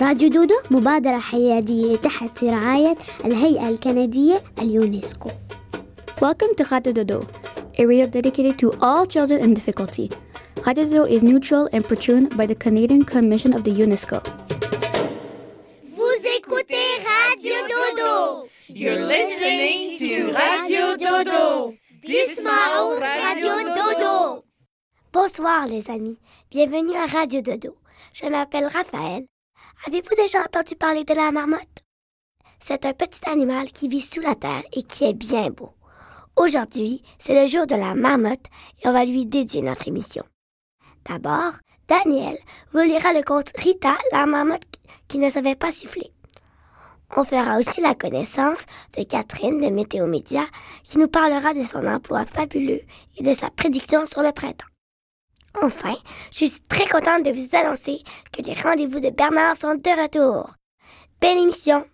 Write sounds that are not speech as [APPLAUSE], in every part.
راديو دودو مبادرة حيادية تحت رعاية الهيئة الكندية اليونسكو Welcome to Radio Dodo, a radio dedicated to all children in difficulty. Radio Dodo is neutral and patroned by the Canadian Commission of the UNESCO. Vous écoutez Radio Dodo. You're listening to Radio Dodo. Dismao Radio Dodo. Bonsoir les amis, bienvenue à Radio Dodo. Je m'appelle Raphaël. Avez-vous déjà entendu parler de la marmotte? C'est un petit animal qui vit sous la terre et qui est bien beau. Aujourd'hui, c'est le jour de la marmotte et on va lui dédier notre émission. D'abord, Daniel vous lira le conte Rita, la marmotte qui ne savait pas siffler. On fera aussi la connaissance de Catherine de Météo Média qui nous parlera de son emploi fabuleux et de sa prédiction sur le printemps. Enfin, je suis très contente de vous annoncer que les rendez-vous de Bernard sont de retour. Belle émission!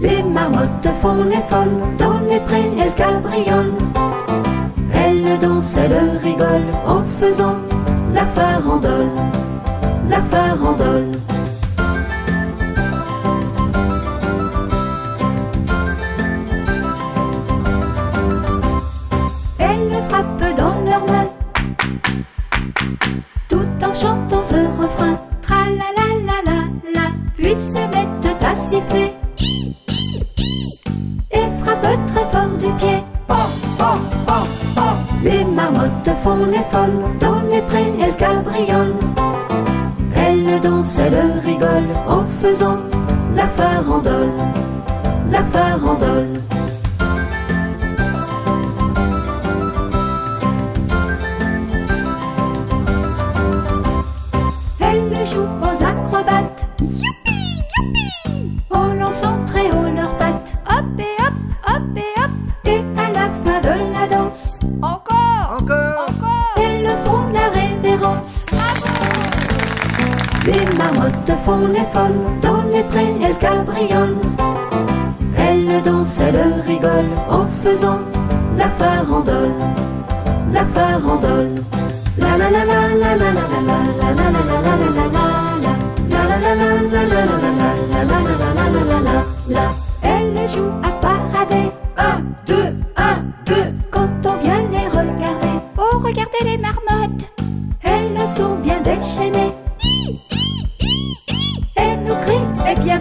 Les marmottes font les folles, dans les prés elles cabriolent. Elles dansent, elles rigolent en faisant la farandole, la farandole. Font les folles, dans les prés elles cabriolent. Elles dansent, elles rigolent en faisant la farandole, la farandole.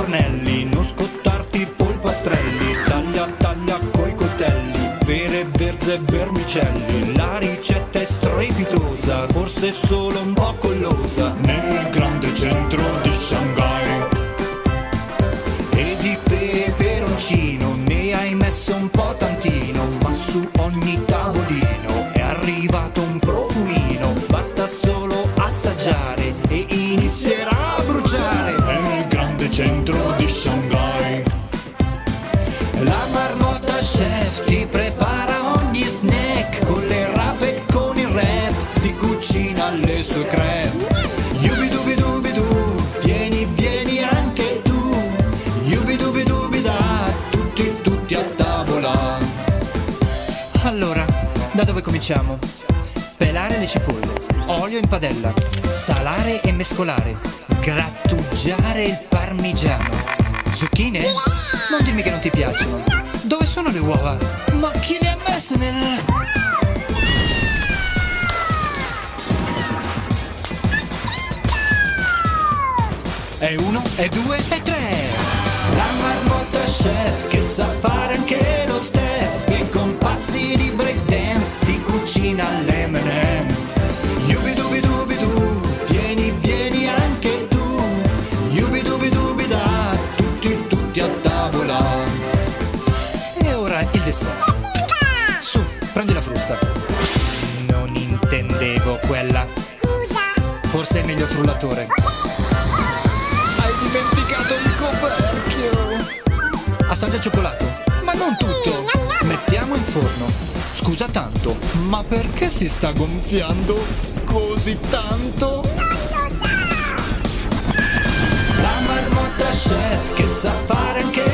fornelli, non scottarti polpastrelli. Taglia, taglia coi coltelli, pere, verze e vermicelli. La ricetta è strepitosa, forse solo un po' collosa. Nel grande centro di Shanghai. E di peperoncino ne hai messo un po' tantino, ma su ogni tavolino è arrivato un profumino. Basta solo assaggiare sue crepe. Yubidubidubidu, vieni, vieni anche tu. Yubidubidubida, tutti, tutti a tavola. Allora, da dove cominciamo? Pelare le cipolle, olio in padella, salare e mescolare, grattugiare il parmigiano. Zucchine? Non dimmi che non ti piacciono. Dove sono le uova? Ma chi le ha messe nel... E uno, e due, e tre. La marmotta chef che sa fare anche lo step e con passi di breakdance ti cucina l'M&M's. Yubidubidubidu, vieni, vieni anche tu. Yubidubidubida, tutti, tutti a tavola. E ora il dessert. Su, prendi la frusta. Non intendevo quella. Forse è meglio frullatore. Hai il cioccolato, ma non tutto! Mettiamo in forno. Scusa tanto, ma perché si sta gonfiando così tanto? La marmotta chef che sa fare anche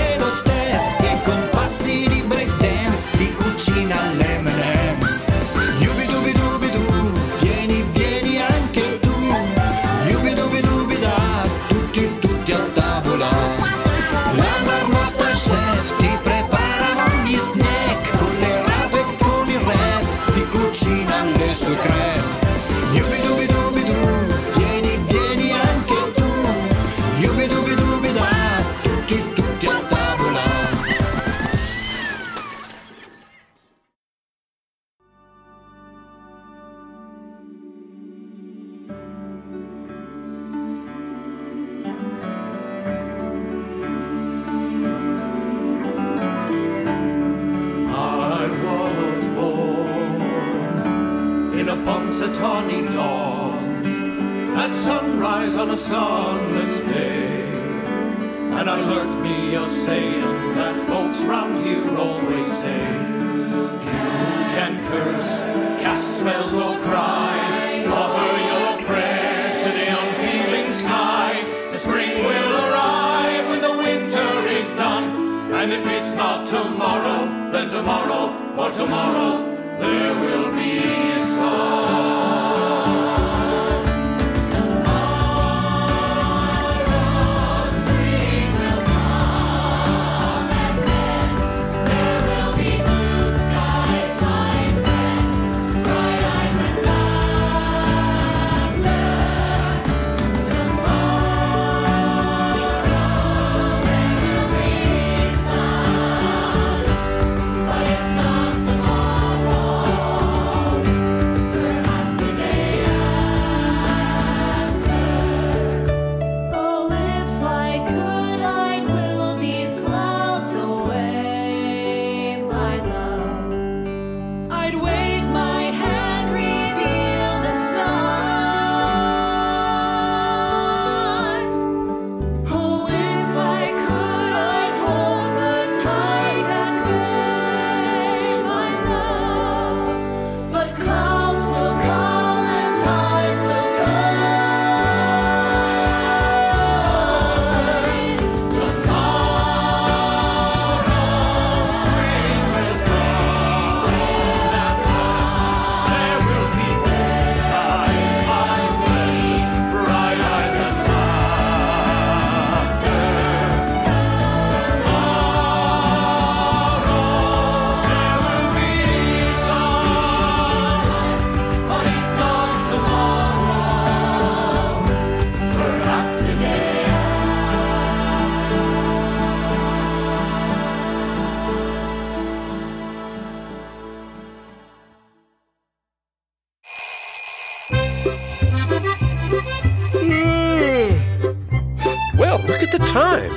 time?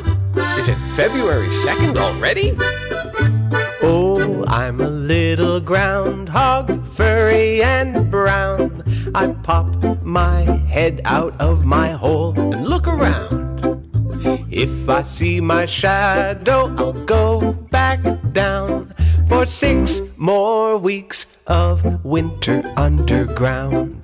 Is it February 2nd already? Oh, I'm a little groundhog, furry and brown. I pop my head out of my hole and look around. If I see my shadow, I'll go back down for six more weeks of winter underground.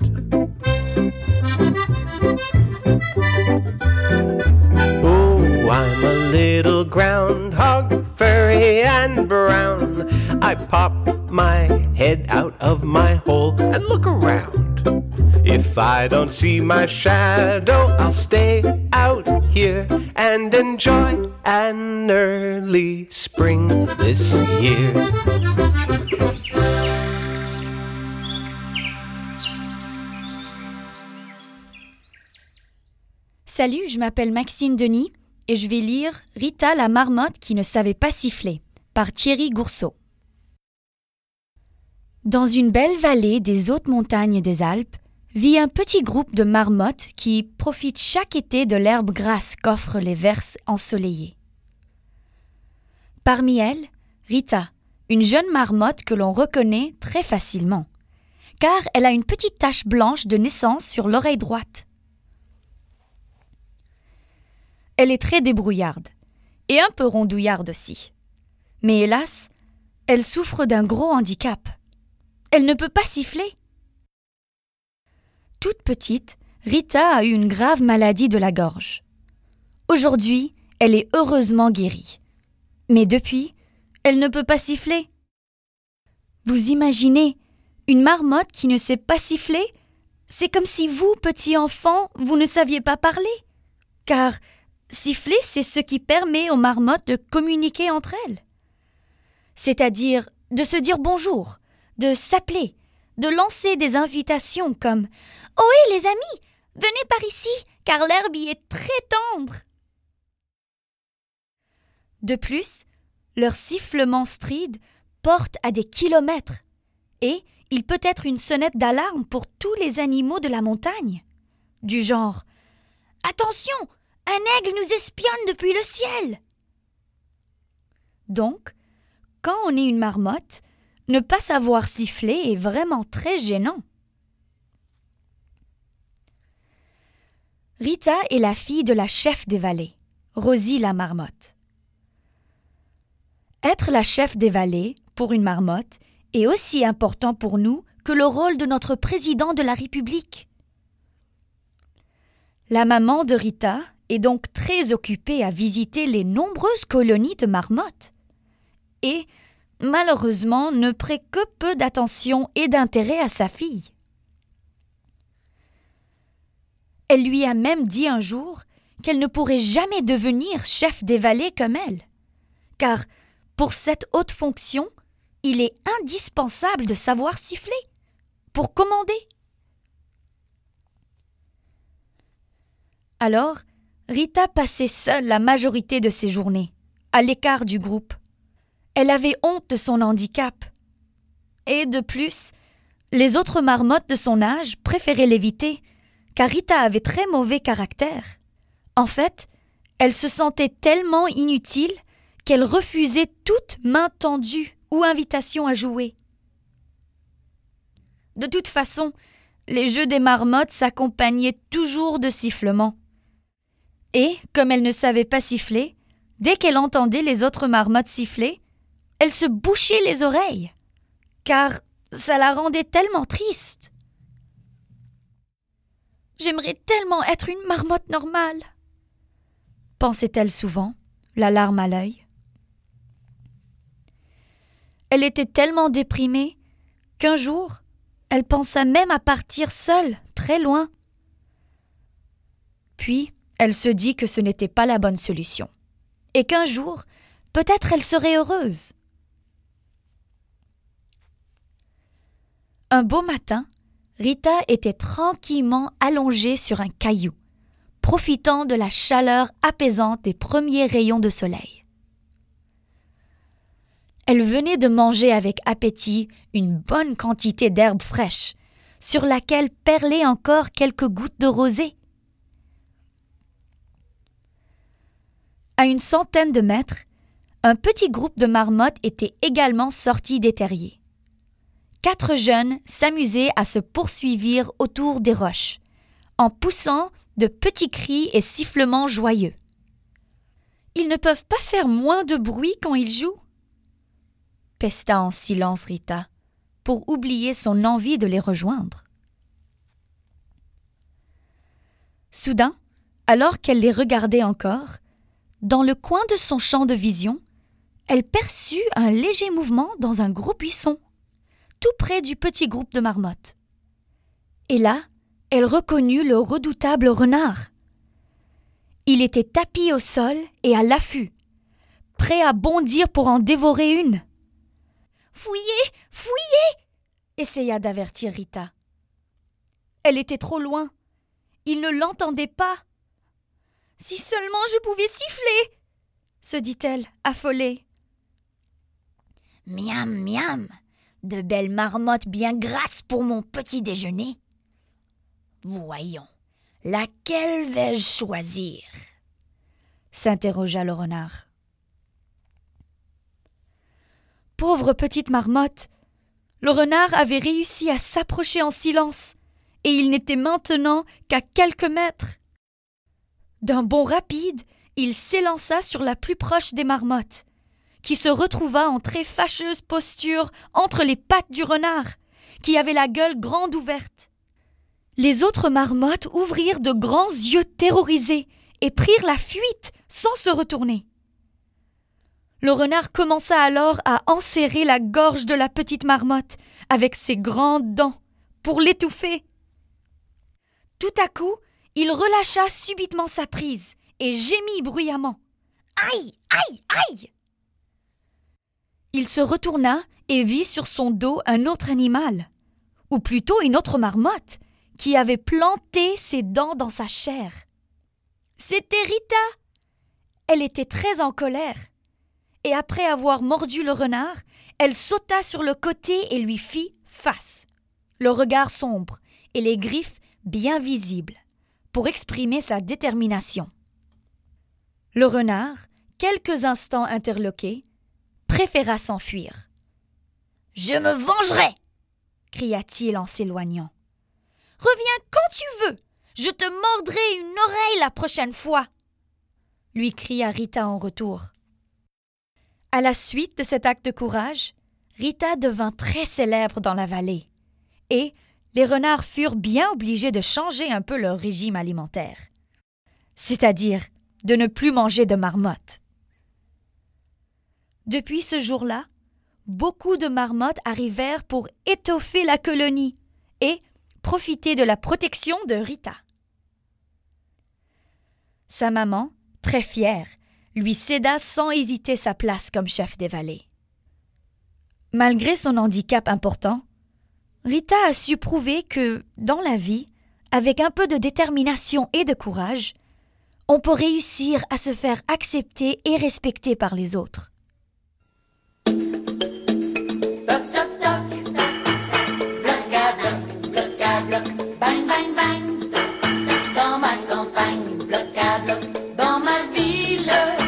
I pop my head out of my hole and look around. If I don't see my shadow, I'll stay out here and enjoy an early spring this year. Salut, je m'appelle Maxine Denis et je vais lire Rita la marmotte qui ne savait pas siffler par Thierry Gourceau. Dans une belle vallée des hautes montagnes des Alpes vit un petit groupe de marmottes qui profitent chaque été de l'herbe grasse qu'offrent les verses ensoleillées. Parmi elles, Rita, une jeune marmotte que l'on reconnaît très facilement, car elle a une petite tache blanche de naissance sur l'oreille droite. Elle est très débrouillarde, et un peu rondouillarde aussi. Mais hélas, elle souffre d'un gros handicap. Elle ne peut pas siffler. Toute petite, Rita a eu une grave maladie de la gorge. Aujourd'hui, elle est heureusement guérie. Mais depuis, elle ne peut pas siffler. Vous imaginez, une marmotte qui ne sait pas siffler C'est comme si vous, petit enfant, vous ne saviez pas parler. Car siffler, c'est ce qui permet aux marmottes de communiquer entre elles. C'est-à-dire de se dire bonjour, de s'appeler, de lancer des invitations comme Ohé les amis, venez par ici, car l'herbe y est très tendre. De plus, leur sifflement stride porte à des kilomètres, et il peut être une sonnette d'alarme pour tous les animaux de la montagne, du genre Attention, un aigle nous espionne depuis le ciel. Donc, quand on est une marmotte, ne pas savoir siffler est vraiment très gênant. Rita est la fille de la chef des vallées, Rosie la marmotte. Être la chef des vallées, pour une marmotte, est aussi important pour nous que le rôle de notre président de la République. La maman de Rita est donc très occupée à visiter les nombreuses colonies de marmottes. Et, malheureusement, ne prête que peu d'attention et d'intérêt à sa fille. Elle lui a même dit un jour qu'elle ne pourrait jamais devenir chef des vallées comme elle, car pour cette haute fonction, il est indispensable de savoir siffler, pour commander. Alors, Rita passait seule la majorité de ses journées, à l'écart du groupe. Elle avait honte de son handicap. Et de plus, les autres marmottes de son âge préféraient l'éviter, car Rita avait très mauvais caractère. En fait, elle se sentait tellement inutile qu'elle refusait toute main tendue ou invitation à jouer. De toute façon, les jeux des marmottes s'accompagnaient toujours de sifflements. Et, comme elle ne savait pas siffler, dès qu'elle entendait les autres marmottes siffler, elle se bouchait les oreilles, car ça la rendait tellement triste. J'aimerais tellement être une marmotte normale, pensait-elle souvent, la larme à l'œil. Elle était tellement déprimée qu'un jour, elle pensa même à partir seule, très loin. Puis, elle se dit que ce n'était pas la bonne solution, et qu'un jour, peut-être elle serait heureuse. Un beau matin, Rita était tranquillement allongée sur un caillou, profitant de la chaleur apaisante des premiers rayons de soleil. Elle venait de manger avec appétit une bonne quantité d'herbe fraîche, sur laquelle perlaient encore quelques gouttes de rosée. À une centaine de mètres, un petit groupe de marmottes était également sorti des terriers. Quatre jeunes s'amusaient à se poursuivre autour des roches, en poussant de petits cris et sifflements joyeux. Ils ne peuvent pas faire moins de bruit quand ils jouent pesta en silence Rita, pour oublier son envie de les rejoindre. Soudain, alors qu'elle les regardait encore, dans le coin de son champ de vision, elle perçut un léger mouvement dans un gros buisson, tout près du petit groupe de marmottes. Et là, elle reconnut le redoutable renard. Il était tapis au sol et à l'affût, prêt à bondir pour en dévorer une. Fouillez Fouillez essaya d'avertir Rita. Elle était trop loin. Il ne l'entendait pas. Si seulement je pouvais siffler se dit-elle, affolée. Miam, miam De belles marmottes bien grasses pour mon petit déjeuner. Voyons, laquelle vais-je choisir? s'interrogea le renard. Pauvre petite marmotte Le renard avait réussi à s'approcher en silence, et il n'était maintenant qu'à quelques mètres. D'un bond rapide, il s'élança sur la plus proche des marmottes, qui se retrouva en très fâcheuse posture entre les pattes du renard, qui avait la gueule grande ouverte. Les autres marmottes ouvrirent de grands yeux terrorisés et prirent la fuite sans se retourner. Le renard commença alors à enserrer la gorge de la petite marmotte avec ses grandes dents pour l'étouffer. Tout à coup, il relâcha subitement sa prise et gémit bruyamment. Aïe, aïe, aïe Il se retourna et vit sur son dos un autre animal, ou plutôt une autre marmotte, qui avait planté ses dents dans sa chair. C'était Rita. Elle était très en colère, et après avoir mordu le renard, elle sauta sur le côté et lui fit face, le regard sombre et les griffes bien visibles pour exprimer sa détermination. Le renard, quelques instants interloqué, préféra s'enfuir. Je me vengerai cria-t-il en s'éloignant. Reviens quand tu veux. Je te mordrai une oreille la prochaine fois. lui cria Rita en retour. À la suite de cet acte de courage, Rita devint très célèbre dans la vallée, et les renards furent bien obligés de changer un peu leur régime alimentaire, c'est-à-dire de ne plus manger de marmottes. Depuis ce jour-là, beaucoup de marmottes arrivèrent pour étoffer la colonie et profiter de la protection de Rita. Sa maman, très fière, lui céda sans hésiter sa place comme chef des vallées. Malgré son handicap important, Rita a su prouver que, dans la vie, avec un peu de détermination et de courage, on peut réussir à se faire accepter et respecter par les autres. Dors,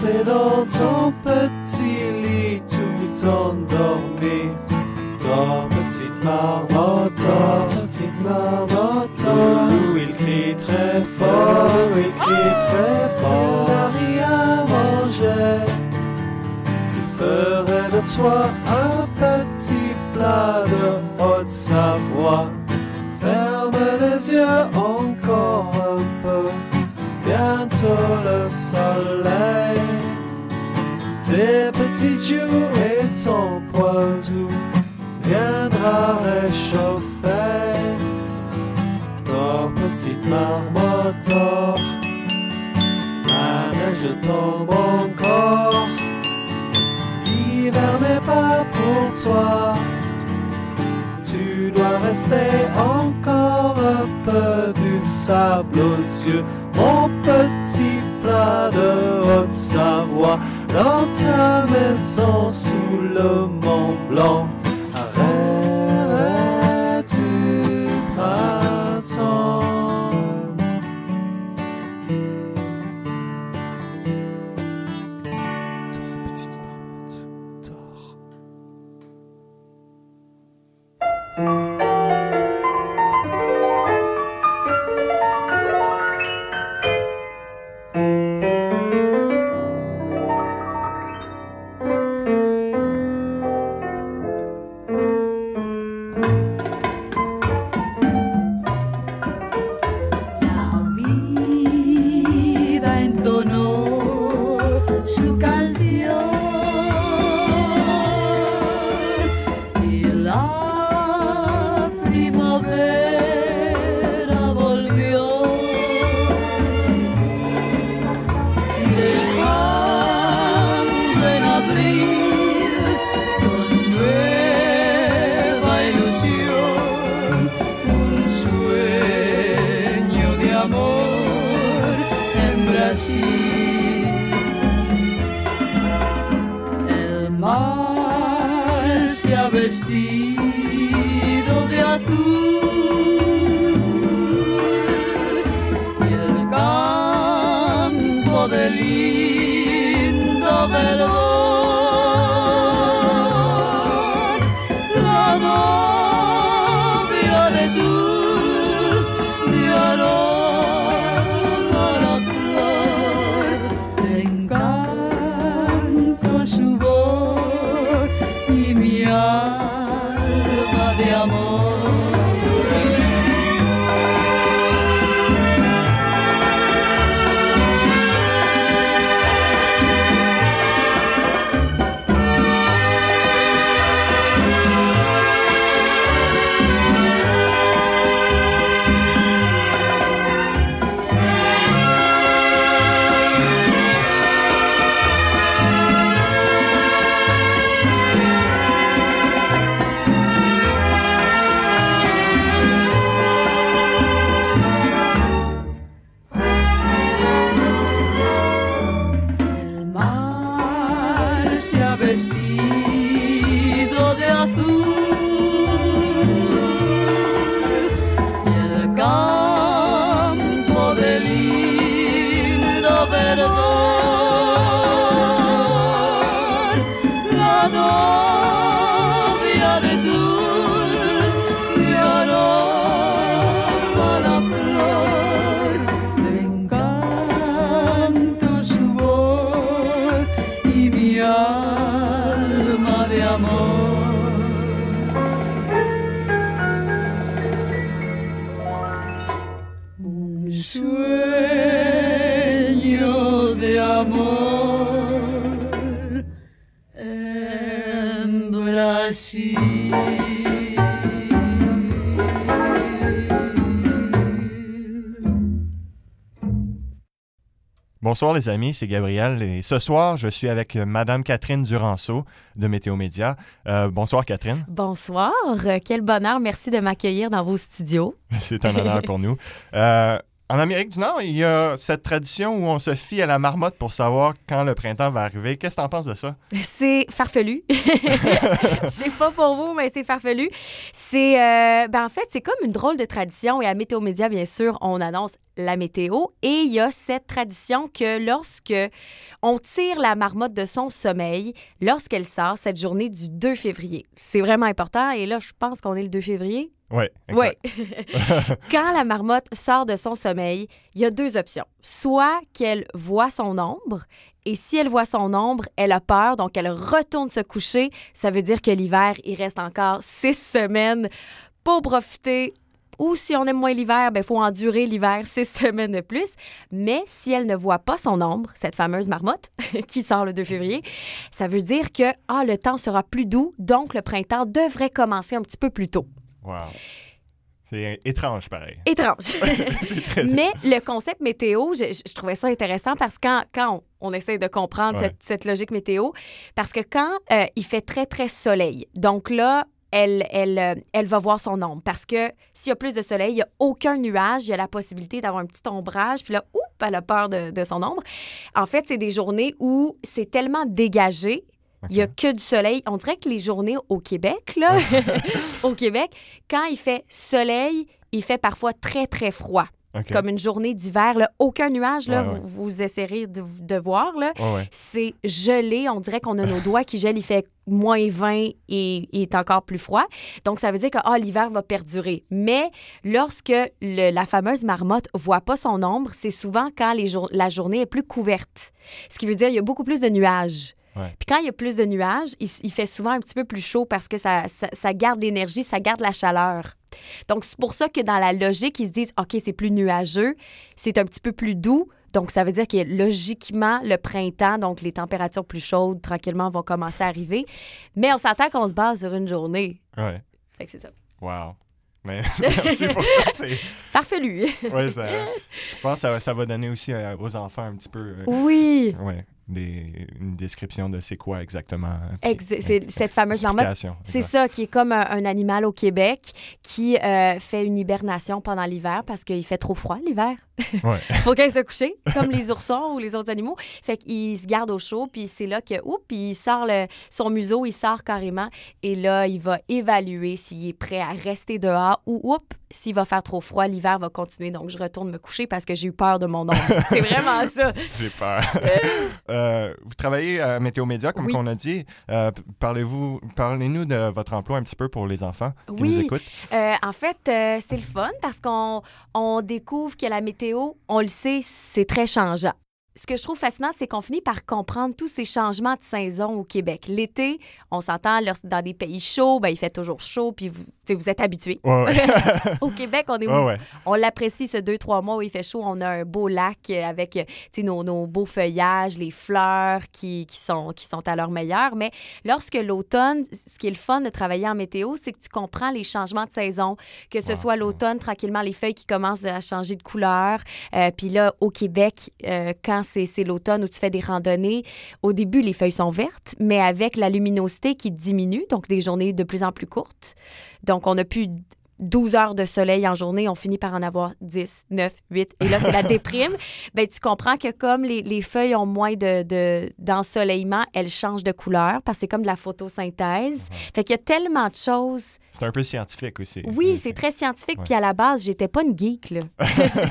enfoncé dans ton petit lit, tout endormi. Dors, petite marmotte, dors, petite marmotte, dors. il crie très fort il crie très fort. Il n'a rien mangé. Il ferait de toi un petit plat de Haute-Savoie. Ferme les yeux encore un peu. Bientôt le soleil. Tes petits joues et ton poitou viendra réchauffer. Dors, petite marmotte. La neige tombe encore. L'hiver n'est pas pour toi. Tu dois rester encore un peu du sable aux yeux. Mon petit plat de Haute-Savoie, ta maison sous le Mont Blanc. En Bonsoir les amis, c'est Gabriel et ce soir je suis avec euh, Madame Catherine Duranceau de Météo Média. Euh, bonsoir Catherine, Bonsoir, Euh, quel bonheur, merci de m'accueillir dans vos studios. [LAUGHS] c'est un honneur pour nous. Euh, en Amérique du Nord, il y a cette tradition où on se fie à la marmotte pour savoir quand le printemps va arriver. Qu'est-ce que tu en penses de ça? C'est farfelu. [LAUGHS] Je sais pas pour vous, mais c'est farfelu. C'est, euh, ben en fait, c'est comme une drôle de tradition. Et à Météo Média, bien sûr, on annonce la météo. Et il y a cette tradition que lorsque on tire la marmotte de son sommeil, lorsqu'elle sort cette journée du 2 février. C'est vraiment important. Et là, je pense qu'on est le 2 février. Oui, Oui. [LAUGHS] Quand la marmotte sort de son sommeil, il y a deux options. Soit qu'elle voit son ombre, et si elle voit son ombre, elle a peur, donc elle retourne se coucher. Ça veut dire que l'hiver, il reste encore six semaines pour profiter. Ou si on aime moins l'hiver, il faut endurer l'hiver six semaines de plus. Mais si elle ne voit pas son ombre, cette fameuse marmotte [LAUGHS] qui sort le 2 février, ça veut dire que ah, le temps sera plus doux, donc le printemps devrait commencer un petit peu plus tôt. Wow. C'est étrange, pareil. Étrange. [LAUGHS] [LAUGHS] Mais le concept météo, je, trouvais ça intéressant parce que quand, quand on, on essaie de comprendre Ouais. cette, cette logique météo, parce que quand euh, il fait très, très soleil, donc là, elle, elle, euh, elle va voir son ombre. Parce que s'il y a plus de soleil, il n'y a aucun nuage, il y a la possibilité d'avoir un petit ombrage, puis là, oups, elle a peur de, de son ombre. En fait, c'est des journées où c'est tellement dégagé. Il n'y a que du soleil. On dirait que les journées au Québec, là, [LAUGHS] [LAUGHS] au Québec, quand il fait soleil, il fait parfois très, très froid. Comme une journée d'hiver, aucun nuage, là, Ouais, ouais. Vous, essayerez de, de voir. Là. Ouais, ouais. C'est gelé. On dirait qu'on a nos doigts qui gèlent. Il fait moins 20 et il est encore plus froid. Donc, ça veut dire que ah, l'hiver va perdurer. Mais lorsque le- la fameuse marmotte voit pas son ombre, c'est souvent quand les jour- la journée est plus couverte. Ce qui veut dire qu'il y a beaucoup plus de nuages. Ouais. Puis quand il y a plus de nuages, il, fait souvent un petit peu plus chaud parce que ça, ça, ça garde l'énergie, ça garde la chaleur. Donc, c'est pour ça que dans la logique, ils se disent, OK, c'est plus nuageux, c'est un petit peu plus doux. Donc, ça veut dire que logiquement, le printemps, donc les températures plus chaudes, tranquillement, vont commencer à arriver. Mais on s'attend qu'on se base sur une journée. Ouais. Fait que c'est ça. Wow. Mais [LAUGHS] merci pour ça. [LAUGHS] Farfelu. Ouais, ça, je pense que ça, ça va donner aussi euh, aux enfants un petit peu. euh, Oui. Ouais, des, une description de c'est quoi exactement. Ex- c'est cette fameuse C'est ça, qui est comme un, un animal au Québec qui euh, fait une hibernation pendant l'hiver parce qu'il fait trop froid l'hiver. Ouais. [LAUGHS] faut qu'elle se couche, comme les oursons ou les autres animaux. Fait qu'il se garde au chaud, puis c'est là que, oups, puis il sort le- son museau, il sort carrément. Et là, il va évaluer s'il est prêt à rester dehors ou, oups, s'il va faire trop froid, l'hiver va continuer. Donc, je retourne me coucher parce que j'ai eu peur de mon ombre. [LAUGHS] c'est vraiment ça. J'ai peur. [LAUGHS] Euh, vous travaillez à Météo Média, comme Oui. on a dit. Euh, Parlez-vous, parlez-nous de votre emploi un petit peu pour les enfants qui Oui. nous écoutent. Euh, en fait, euh, c'est le fun parce qu'on on découvre que la météo, on le sait, c'est très changeant. Ce que je trouve fascinant, c'est qu'on finit par comprendre tous ces changements de saison au Québec. L'été, on s'entend dans des pays chauds, ben, il fait toujours chaud, puis vous, êtes. Ouais, ouais. [LAUGHS] au Québec, on est Ouais, on l'apprécie ce deux, trois mois où il fait chaud. On a un beau lac avec nos, nos beaux feuillages, les fleurs qui, qui, sont, qui sont à leur meilleur. Mais lorsque l'automne, ce qui est le fun de travailler en météo, c'est que tu comprends les changements de saison, que ce soit l'automne, tranquillement, les feuilles qui commencent à changer de couleur. Euh, Puis là, au Québec, euh, quand c'est l'automne où tu fais des randonnées, au début, les feuilles sont vertes, mais avec la luminosité qui diminue, donc des journées de plus en plus courtes. Donc, on a plus 12 heures de soleil en journée, on finit par en avoir 10, 9, 8. Et là, c'est la [LAUGHS] déprime. Ben, tu comprends que comme les, les feuilles ont moins de, de- d'ensoleillement, elles changent de couleur parce que c'est comme de la photosynthèse. Fait qu'il y a tellement de choses. C'est un peu scientifique aussi. Oui, c'est très scientifique. Ouais. Puis à la base, j'étais pas une geek, là. [LAUGHS]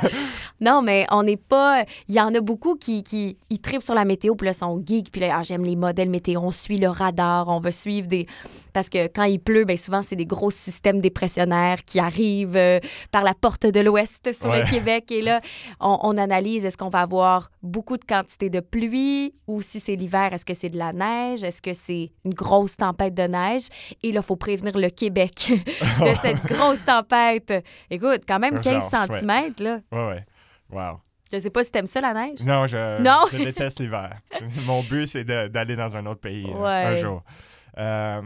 [LAUGHS] non, mais on n'est pas. Il y en a beaucoup qui, qui ils tripent sur la météo, puis là, sont geeks, puis là, ah, j'aime les modèles météo, on suit le radar, on va suivre des. Parce que quand il pleut, bien souvent, c'est des gros systèmes dépressionnaires qui arrivent euh, par la porte de l'Ouest sur Ouais. le Québec. Et là, on, on analyse est-ce qu'on va avoir beaucoup de quantité de pluie ou si c'est l'hiver, est-ce que c'est de la neige, est-ce que c'est une grosse tempête de neige? Et là, il faut prévenir le Québec [LAUGHS] de [LAUGHS] cette grosse tempête. Écoute, quand même 15 Genre, ouais. cm, là. Ouais, ouais. Wow. Je sais pas si t'aimes ça, la neige. Non, je, Non? je déteste l'hiver. [LAUGHS] Mon but, c'est d'aller dans un autre pays un jour. Euh,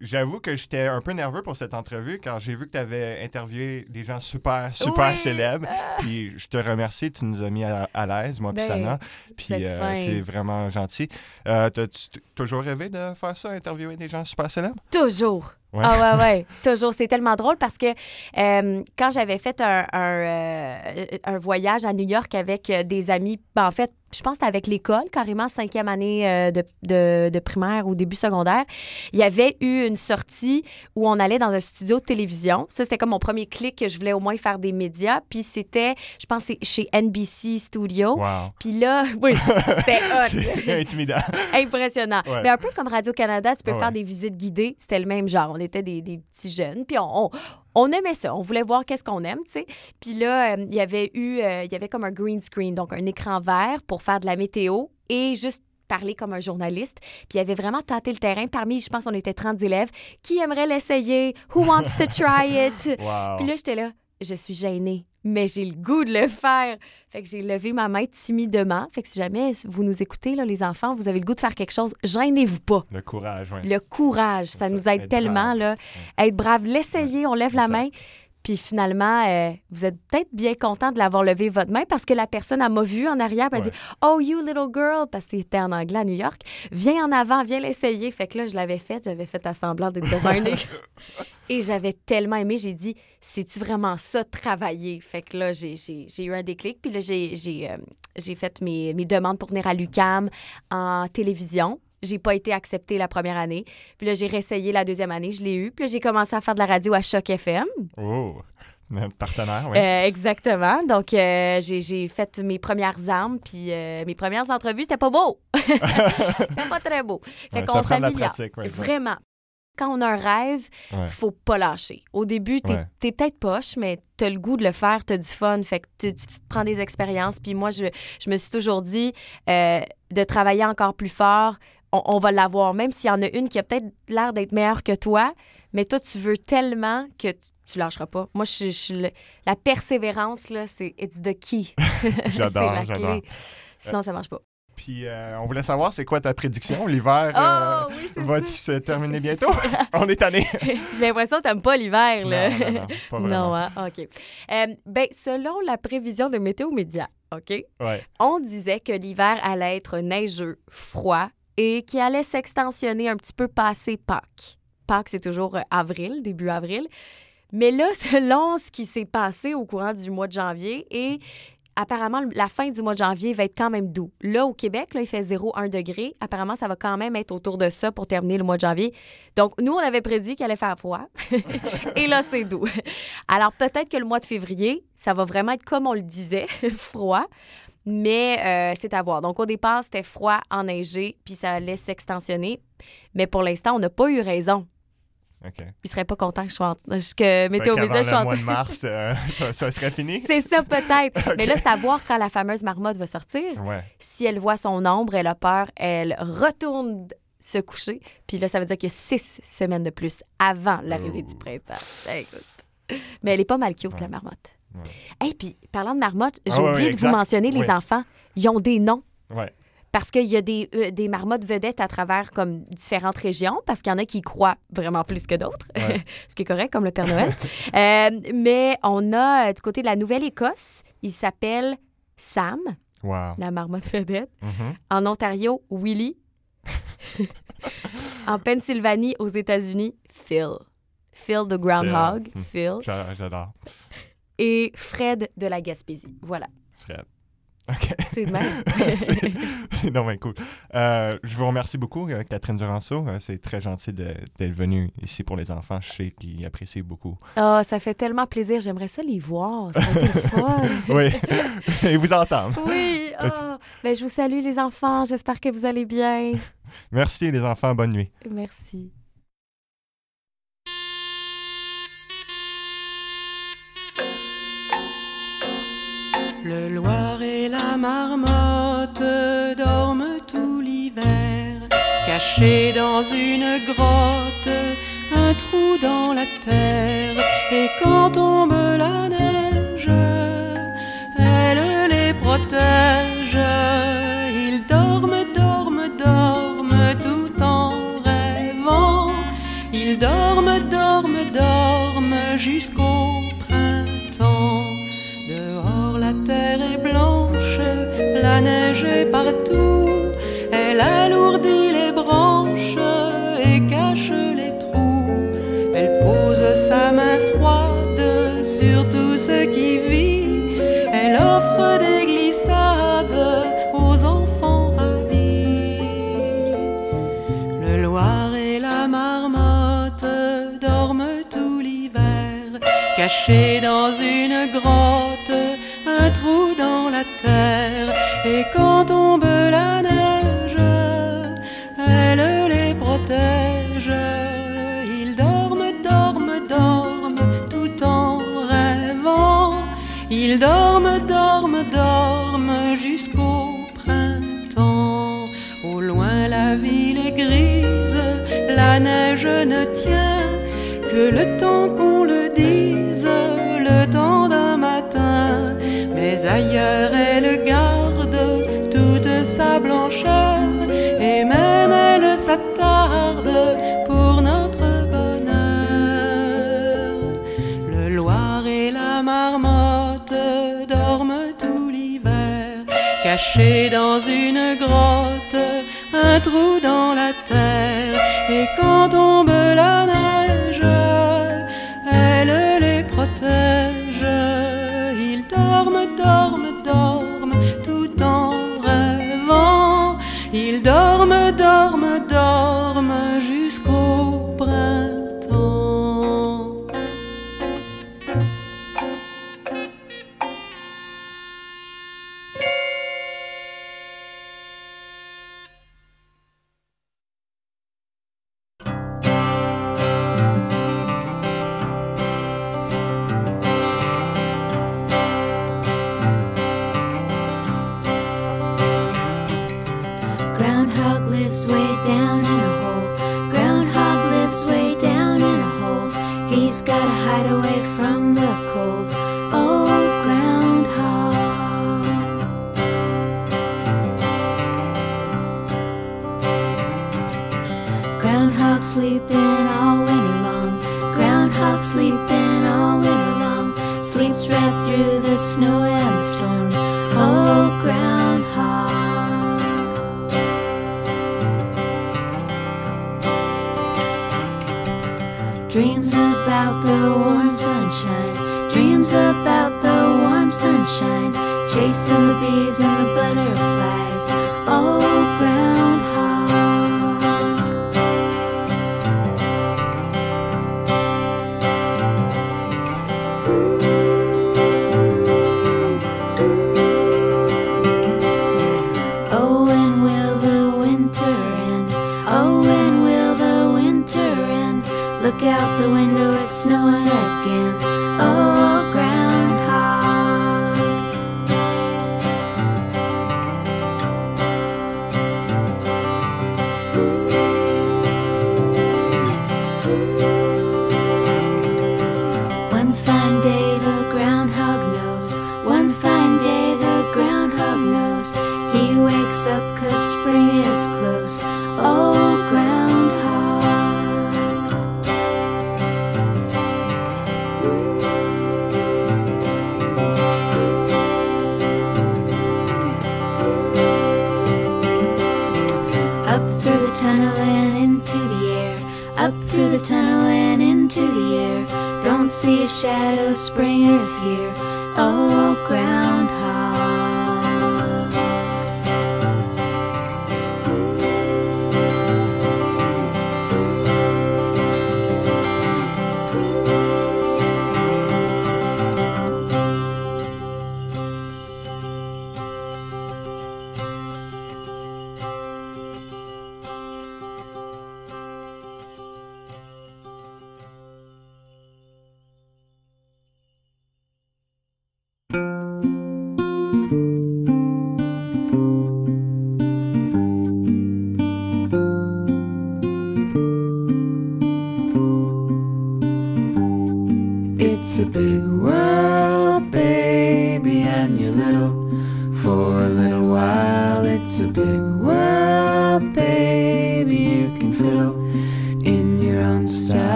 J'avoue que j'étais un peu nerveux pour cette entrevue car j'ai vu que tu avais interviewé des gens super, super Oui. célèbres. Puis je te remercie, tu nous as mis à, à l'aise, moi puis Ben, Sana. Puis vous êtes euh, c'est vraiment gentil. Euh, T'as-tu toujours rêvé de faire ça, interviewer des gens super célèbres? Toujours. Ouais. Ah ouais, ouais, [LAUGHS] toujours. C'est tellement drôle parce que euh, quand j'avais fait un, un, euh, un voyage à New York avec des amis, ben, en fait, je pense que c'était avec l'école, carrément cinquième année euh, de, de, de primaire ou début secondaire, il y avait eu une sortie où on allait dans un studio de télévision. Ça, c'était comme mon premier clic que je voulais au moins faire des médias. Puis c'était, je pense, chez NBC Studio. Wow. Puis là, [LAUGHS] oui, c'était [LAUGHS] intimidant. Impressionnant. Ouais. Mais un peu comme Radio-Canada, tu peux faire des visites guidées. C'était le même genre. On était des, des petits jeunes. Puis on, on, on aimait ça. On voulait voir qu'est-ce qu'on aime, tu sais. Puis là, euh, il y avait eu, euh, il y avait comme un green screen, donc un écran vert pour faire de la météo et juste parler comme un journaliste. Puis il avait vraiment tâté le terrain. Parmi, je pense, on était 30 élèves. Qui aimerait l'essayer? Who wants to try it? [LAUGHS] Wow. Puis là, j'étais là, je suis gênée, mais j'ai le goût de le faire. Fait que j'ai levé ma main timidement. Fait que si jamais vous nous écoutez, là, les enfants, vous avez le goût de faire quelque chose, gênez-vous pas. Le courage, oui. Le courage, ça, nous aide tellement. brave. Là. Être brave, l'essayer, on lève la main. Puis finalement, euh, vous êtes peut-être bien content de l'avoir levé votre main parce que la personne, elle m'a vu en arrière, elle Ouais. dit Oh, you little girl, parce que c'était en anglais à New York, viens en avant, viens l'essayer. Fait que là, je l'avais fait, j'avais fait à semblant d'être devant un. [LAUGHS] Et j'avais tellement aimé, j'ai dit C'est-tu vraiment ça, travailler Fait que là, j'ai- eu un déclic, puis là, j'ai euh, fait mes, mes demandes pour venir à l'UCAM en télévision. J'ai pas été acceptée la première année. Puis là, j'ai réessayé la deuxième année, je l'ai eu. Puis là, j'ai commencé à faire de la radio à Choc FM. Oh, notre partenaire, oui. Euh, exactement. Donc, euh, j'ai j'ai fait mes premières armes, puis euh, mes premières entrevues, c'était pas beau. [LAUGHS] c'était pas très beau. Fait Ouais, qu'on s'améliore. ouais. Vraiment. Quand on a un rêve, Ouais. faut pas lâcher. Au début, t'es t'es peut-être poche, mais t'as le goût de le faire, t'as du fun, fait que tu, tu prends des expériences. Puis moi, je, je me suis toujours dit euh, de travailler encore plus fort, on, on va l'avoir, même s'il y en a une qui a peut-être l'air d'être meilleure que toi, mais toi, tu veux tellement que tu, tu lâcheras pas. Moi, je, je suis le- la persévérance, là, c'est it's the key. [LAUGHS] J'adore, j'adore. clé. Sinon, ça marche pas. Puis euh, on voulait savoir, c'est quoi ta prédiction? L'hiver Oh, euh, oui, va-t-il se terminer bientôt? [LAUGHS] on est tanné. [LAUGHS] J'ai l'impression que t'aimes pas l'hiver, là. Non, non, non, pas vraiment. Non, hein? OK. Euh, ben, selon la prévision de Météo Média, OK, Ouais. on disait que l'hiver allait être neigeux, froid et qu'il allait s'extensionner un petit peu passé Pâques. Pâques, c'est toujours euh, avril, début avril. Mais là, [LAUGHS] selon ce qui s'est passé au courant du mois de janvier et apparemment, la fin du mois de janvier va être quand même doux. Là, au Québec, là, il fait 0,1 degré. Apparemment, ça va quand même être autour de ça pour terminer le mois de janvier. Donc, nous, on avait prédit qu'il allait faire froid. [LAUGHS] Et là, c'est doux. Alors, peut-être que le mois de février, ça va vraiment être comme on le disait, [LAUGHS] froid. Mais euh, c'est à voir. Donc, au départ, c'était froid, enneigé, puis ça allait s'extensionner. Mais pour l'instant, on n'a pas eu raison. OK. Il serait pas content que je sois en... que Météo Média soit en- mois de mars, euh, [LAUGHS] ça, ça serait fini? [LAUGHS] C'est ça, peut-être. [LAUGHS] Mais là, c'est à voir quand la fameuse marmotte va sortir. Ouais. Si elle voit son ombre, elle a peur, elle retourne se coucher. Puis là, ça veut dire qu'il y a six semaines de plus avant l'arrivée du printemps. Ben, écoute. Mais elle est pas mal cute, la marmotte. Et puis, parlant de marmotte, j'ai Ah ouais, oublié de vous mentionner, les enfants, ils ont des noms. Ouais. Parce qu'il y a des, euh, des marmottes vedettes à travers comme différentes régions, parce qu'il y en a qui croient vraiment plus que d'autres, Ouais. [LAUGHS] ce qui est correct, comme le Père Noël. [LAUGHS] Euh, mais on a, euh, du côté de la Nouvelle-Écosse, il s'appelle Sam, Wow. la marmotte vedette. Mhm. En Ontario, Willy. [LAUGHS] en Pennsylvanie, aux États-Unis, Phil. Phil the Groundhog. Phil. Phil. J'a- J'adore. Et Fred de la Gaspésie. Voilà. Fred. OK. [LAUGHS] C'est de même. [LAUGHS] C'est- non, mais cool. Euh, je vous remercie beaucoup, euh, Catherine Duranceau. Euh, c'est très gentil d'être venue ici pour les enfants. Je sais qu'ils apprécient beaucoup. Oh, ça fait tellement plaisir. J'aimerais ça les voir. Ça fun. [LAUGHS] oui. Et vous entendre. Oui. oh. Ben, je vous salue, les enfants. J'espère que vous allez bien. Merci, les enfants. Bonne nuit. Merci. Le Loir et la marmotte dorment tout l'hiver, cachés dans une grotte, un trou dans la terre. Et quand tombe la neige, caché dans une grotte un trou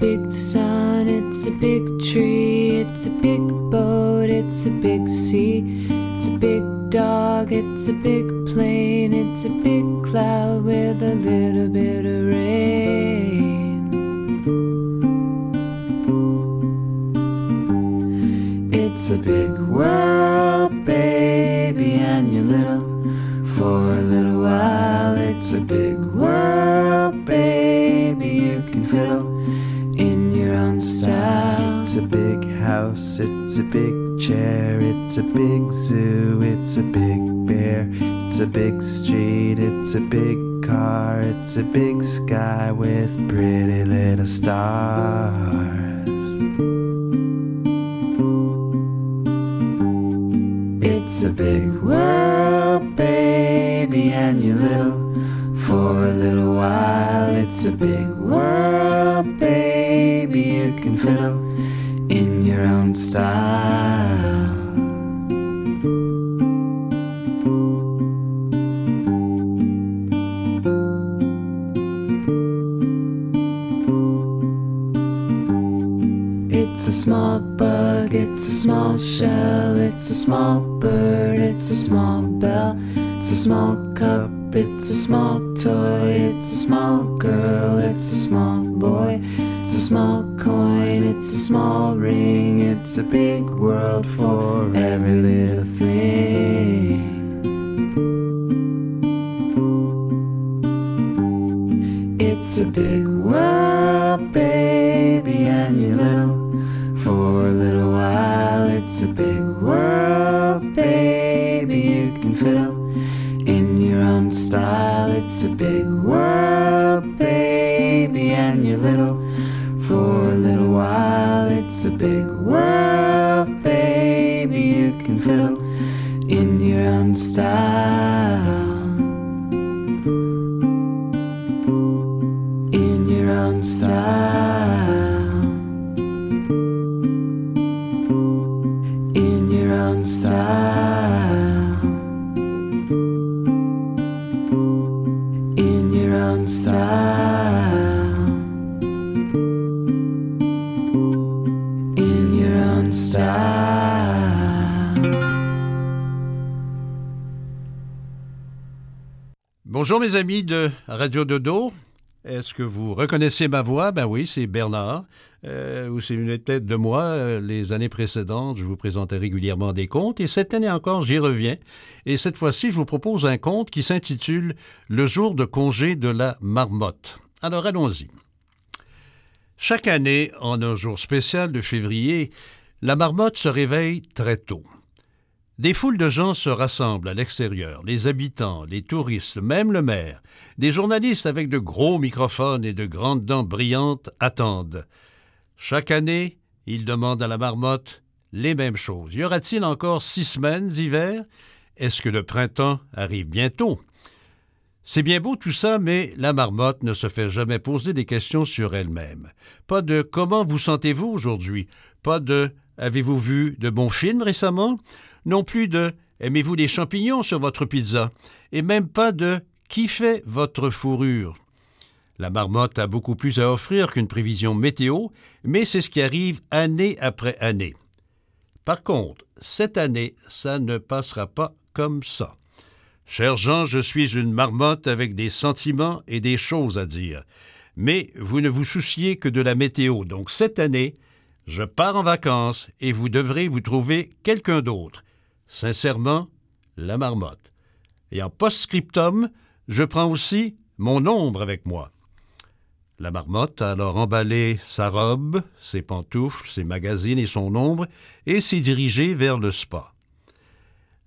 big sun, it's a big tree, it's a big boat, it's a big sea, it's a big dog, it's a big plane, it's a big cloud with a little house, it's a big chair, it's a big zoo, it's a big bear, it's a big street, it's a big car, it's a big sky with pretty little stars. It's a big world, baby, and you're little for a little while. It's a big world, baby, you can fiddle world, baby, and you're little for a little while. It's a big world, baby, you can fiddle in your own style. It's a big world, baby, and you're little for a little while. It's a big world, baby, you can fiddle in your own style. Bonjour mes amis de Radio Dodo. Est-ce que vous reconnaissez ma voix? Ben oui, c'est Bernard. Euh, ou c'est une tête de moi. Euh, les années précédentes, je vous présentais régulièrement des contes. Et cette année encore, j'y reviens. Et cette fois-ci, je vous propose un conte qui s'intitule Le jour de congé de la marmotte. Alors allons-y. Chaque année, en un jour spécial de février, la marmotte se réveille très tôt. Des foules de gens se rassemblent à l'extérieur, les habitants, les touristes, même le maire. Des journalistes avec de gros microphones et de grandes dents brillantes attendent. Chaque année, ils demandent à la marmotte les mêmes choses. Y aura-t-il encore six semaines d'hiver? Est-ce que le printemps arrive bientôt? C'est bien beau tout ça, mais la marmotte ne se fait jamais poser des questions sur elle-même. Pas de comment vous sentez-vous aujourd'hui? Pas de avez-vous vu de bons films récemment? Non plus de aimez-vous les champignons sur votre pizza? Et même pas de qui fait votre fourrure? La marmotte a beaucoup plus à offrir qu'une prévision météo, mais c'est ce qui arrive année après année. Par contre, cette année, ça ne passera pas comme ça. Cher Jean, je suis une marmotte avec des sentiments et des choses à dire. Mais vous ne vous souciez que de la météo, donc cette année, je pars en vacances et vous devrez vous trouver quelqu'un d'autre. Sincèrement, la marmotte. Et en post-scriptum, je prends aussi mon ombre avec moi. La marmotte a alors emballé sa robe, ses pantoufles, ses magazines et son ombre et s'est dirigée vers le spa.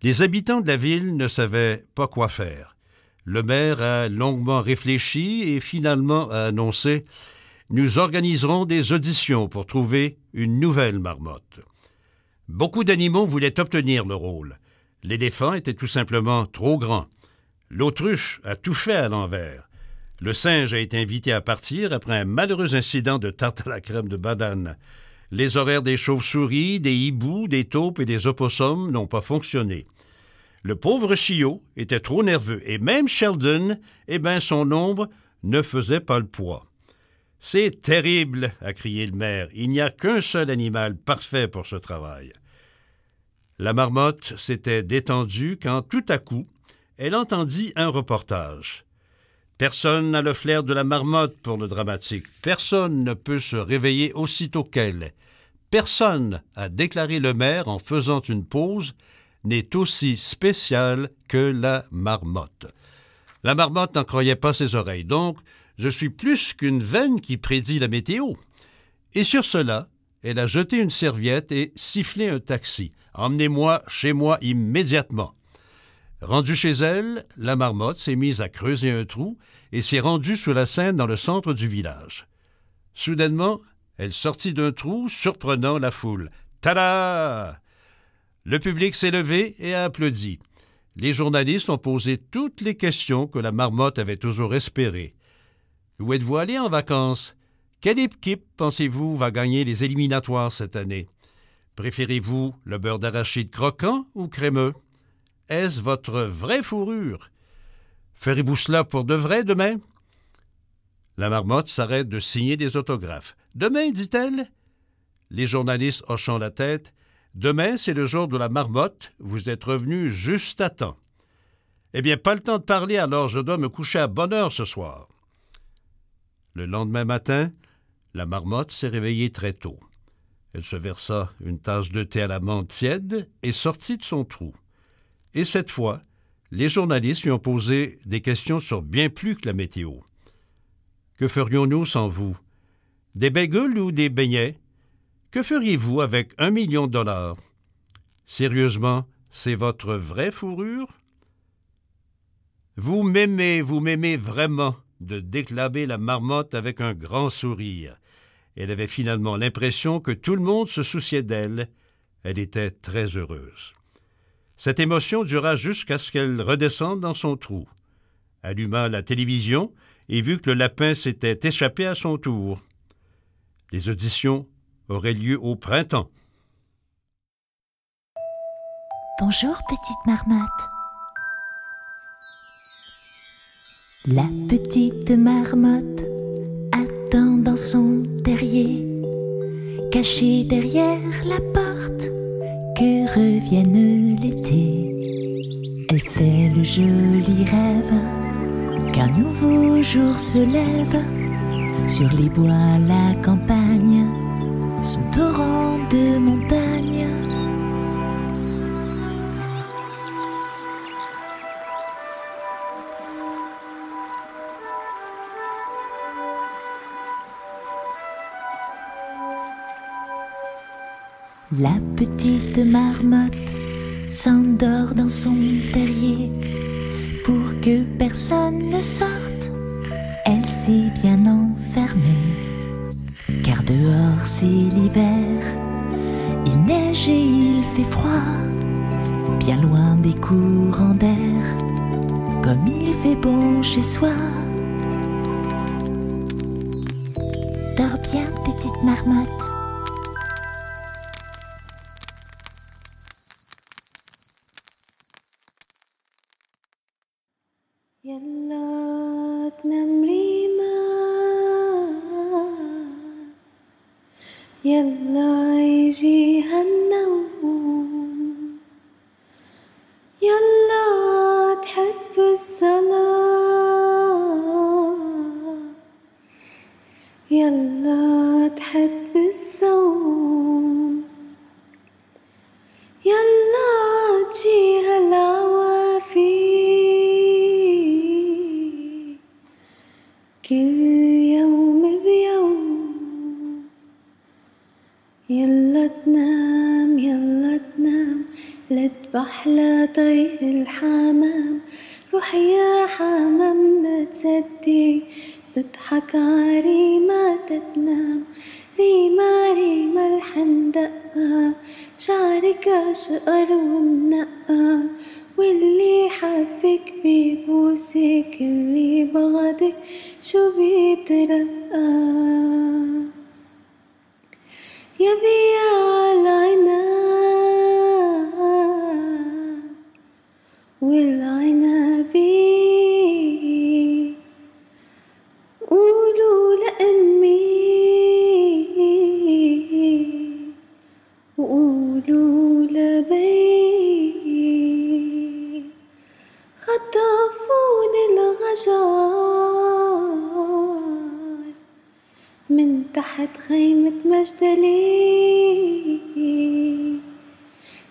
Les habitants de la ville ne savaient pas quoi faire. Le maire a longuement réfléchi et finalement a annoncé Nous organiserons des auditions pour trouver une nouvelle marmotte. Beaucoup d'animaux voulaient obtenir le rôle. L'éléphant était tout simplement trop grand. L'autruche a tout fait à l'envers. Le singe a été invité à partir après un malheureux incident de tarte à la crème de banane. Les horaires des chauves-souris, des hiboux, des taupes et des opossums n'ont pas fonctionné. Le pauvre chiot était trop nerveux et même Sheldon, eh bien, son ombre ne faisait pas le poids. C'est terrible, a crié le maire. Il n'y a qu'un seul animal parfait pour ce travail. La marmotte s'était détendue quand tout à coup, elle entendit un reportage. Personne n'a le flair de la marmotte pour le dramatique. Personne ne peut se réveiller aussitôt qu'elle. Personne, a déclaré le maire en faisant une pause, n'est aussi spécial que la marmotte. La marmotte n'en croyait pas ses oreilles, donc je suis plus qu'une veine qui prédit la météo. Et sur cela, elle a jeté une serviette et sifflé un taxi. Emmenez-moi chez moi immédiatement. Rendue chez elle, la marmotte s'est mise à creuser un trou et s'est rendue sous la scène dans le centre du village. Soudainement, elle sortit d'un trou, surprenant la foule. Tada! Le public s'est levé et a applaudi. Les journalistes ont posé toutes les questions que la marmotte avait toujours espérées. Où êtes-vous allé en vacances? Quelle équipe pensez-vous va gagner les éliminatoires cette année? Préférez-vous le beurre d'arachide croquant ou crémeux? Est-ce votre vraie fourrure? Ferez-vous cela pour de vrai demain? La marmotte s'arrête de signer des autographes. Demain, dit-elle? Les journalistes hochant la tête. Demain, c'est le jour de la marmotte. Vous êtes revenu juste à temps. Eh bien, pas le temps de parler, alors je dois me coucher à bonne heure ce soir. Le lendemain matin, la marmotte s'est réveillée très tôt. Elle se versa une tasse de thé à la menthe tiède et sortit de son trou. Et cette fois, les journalistes lui ont posé des questions sur bien plus que la météo. Que ferions-nous sans vous? Des bagels ou des beignets? Que feriez-vous avec un million de dollars? Sérieusement, c'est votre vraie fourrure? Vous m'aimez, vous m'aimez vraiment, de déclamer la marmotte avec un grand sourire. Elle avait finalement l'impression que tout le monde se souciait d'elle. Elle était très heureuse. Cette émotion dura jusqu'à ce qu'elle redescende dans son trou, alluma la télévision et vit que le lapin s'était échappé à son tour. Les auditions auraient lieu au printemps. Bonjour, petite marmotte. La petite marmotte attend dans son terrier, cachée derrière la porte, que revienne l'été. Elle fait le joli rêve qu'un nouveau jour se lève sur les bois, la campagne, son torrent de montagne. La petite marmotte s'endort dans son terrier pour que personne ne sorte. Elle s'est bien enfermée, car dehors c'est l'hiver. Il neige et il fait froid, bien loin des courants d'air, comme il fait bon chez soi. Dors bien, petite marmotte. Yellow. namrima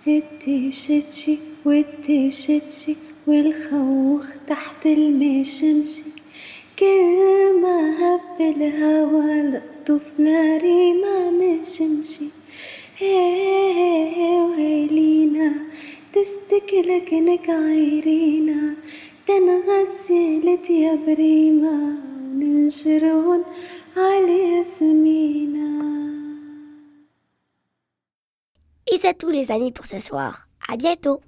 التشتشي والتشتشي والخوخ تحت المشمشي. كلمة هب الهوى لطف ناري ما مشمشي. هي وهيلينا تستكلك نك عيرينا. تنغسلت يا بريمة وننشرون على ياسمينة Et c'est tout les amis pour ce soir. À bientôt.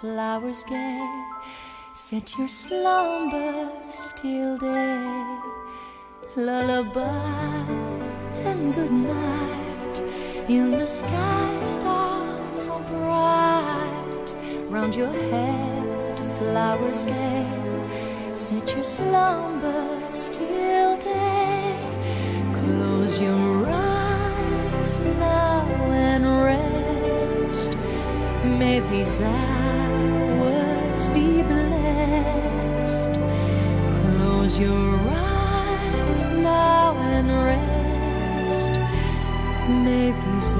Flowers gay. Set your slumbers till day. Lullaby and good night. In the sky, stars are bright. Round your head, flowers gay. Set your slumbers till day. Close your eyes now and rest. May these hours be blessed. Close your eyes now and rest. May these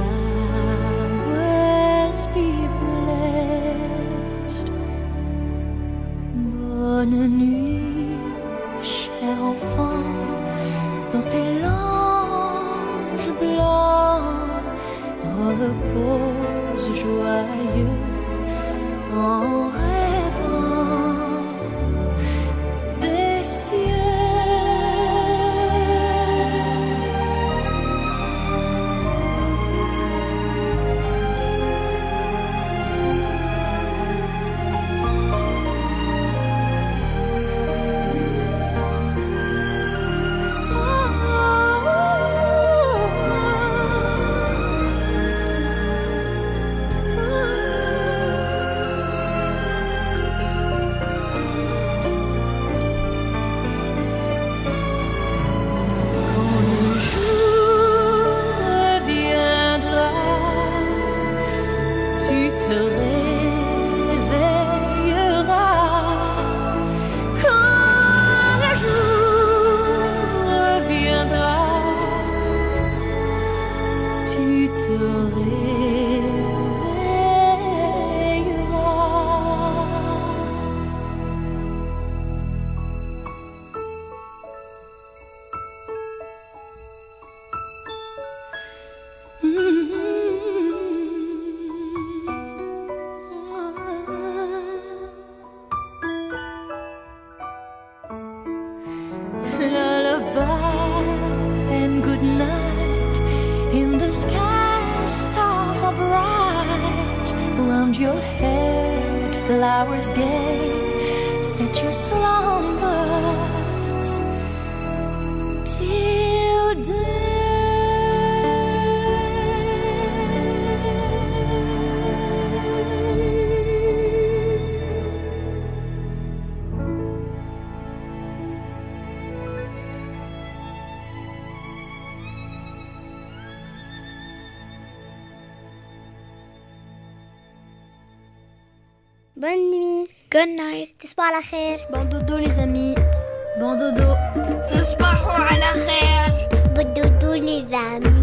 your head, flowers gay. Set your slumbers till Bonne Good night. تصبحوا على خير. Bon dodo les amis. Bon dodo. تصبحوا على خير. Bon dodo les amis.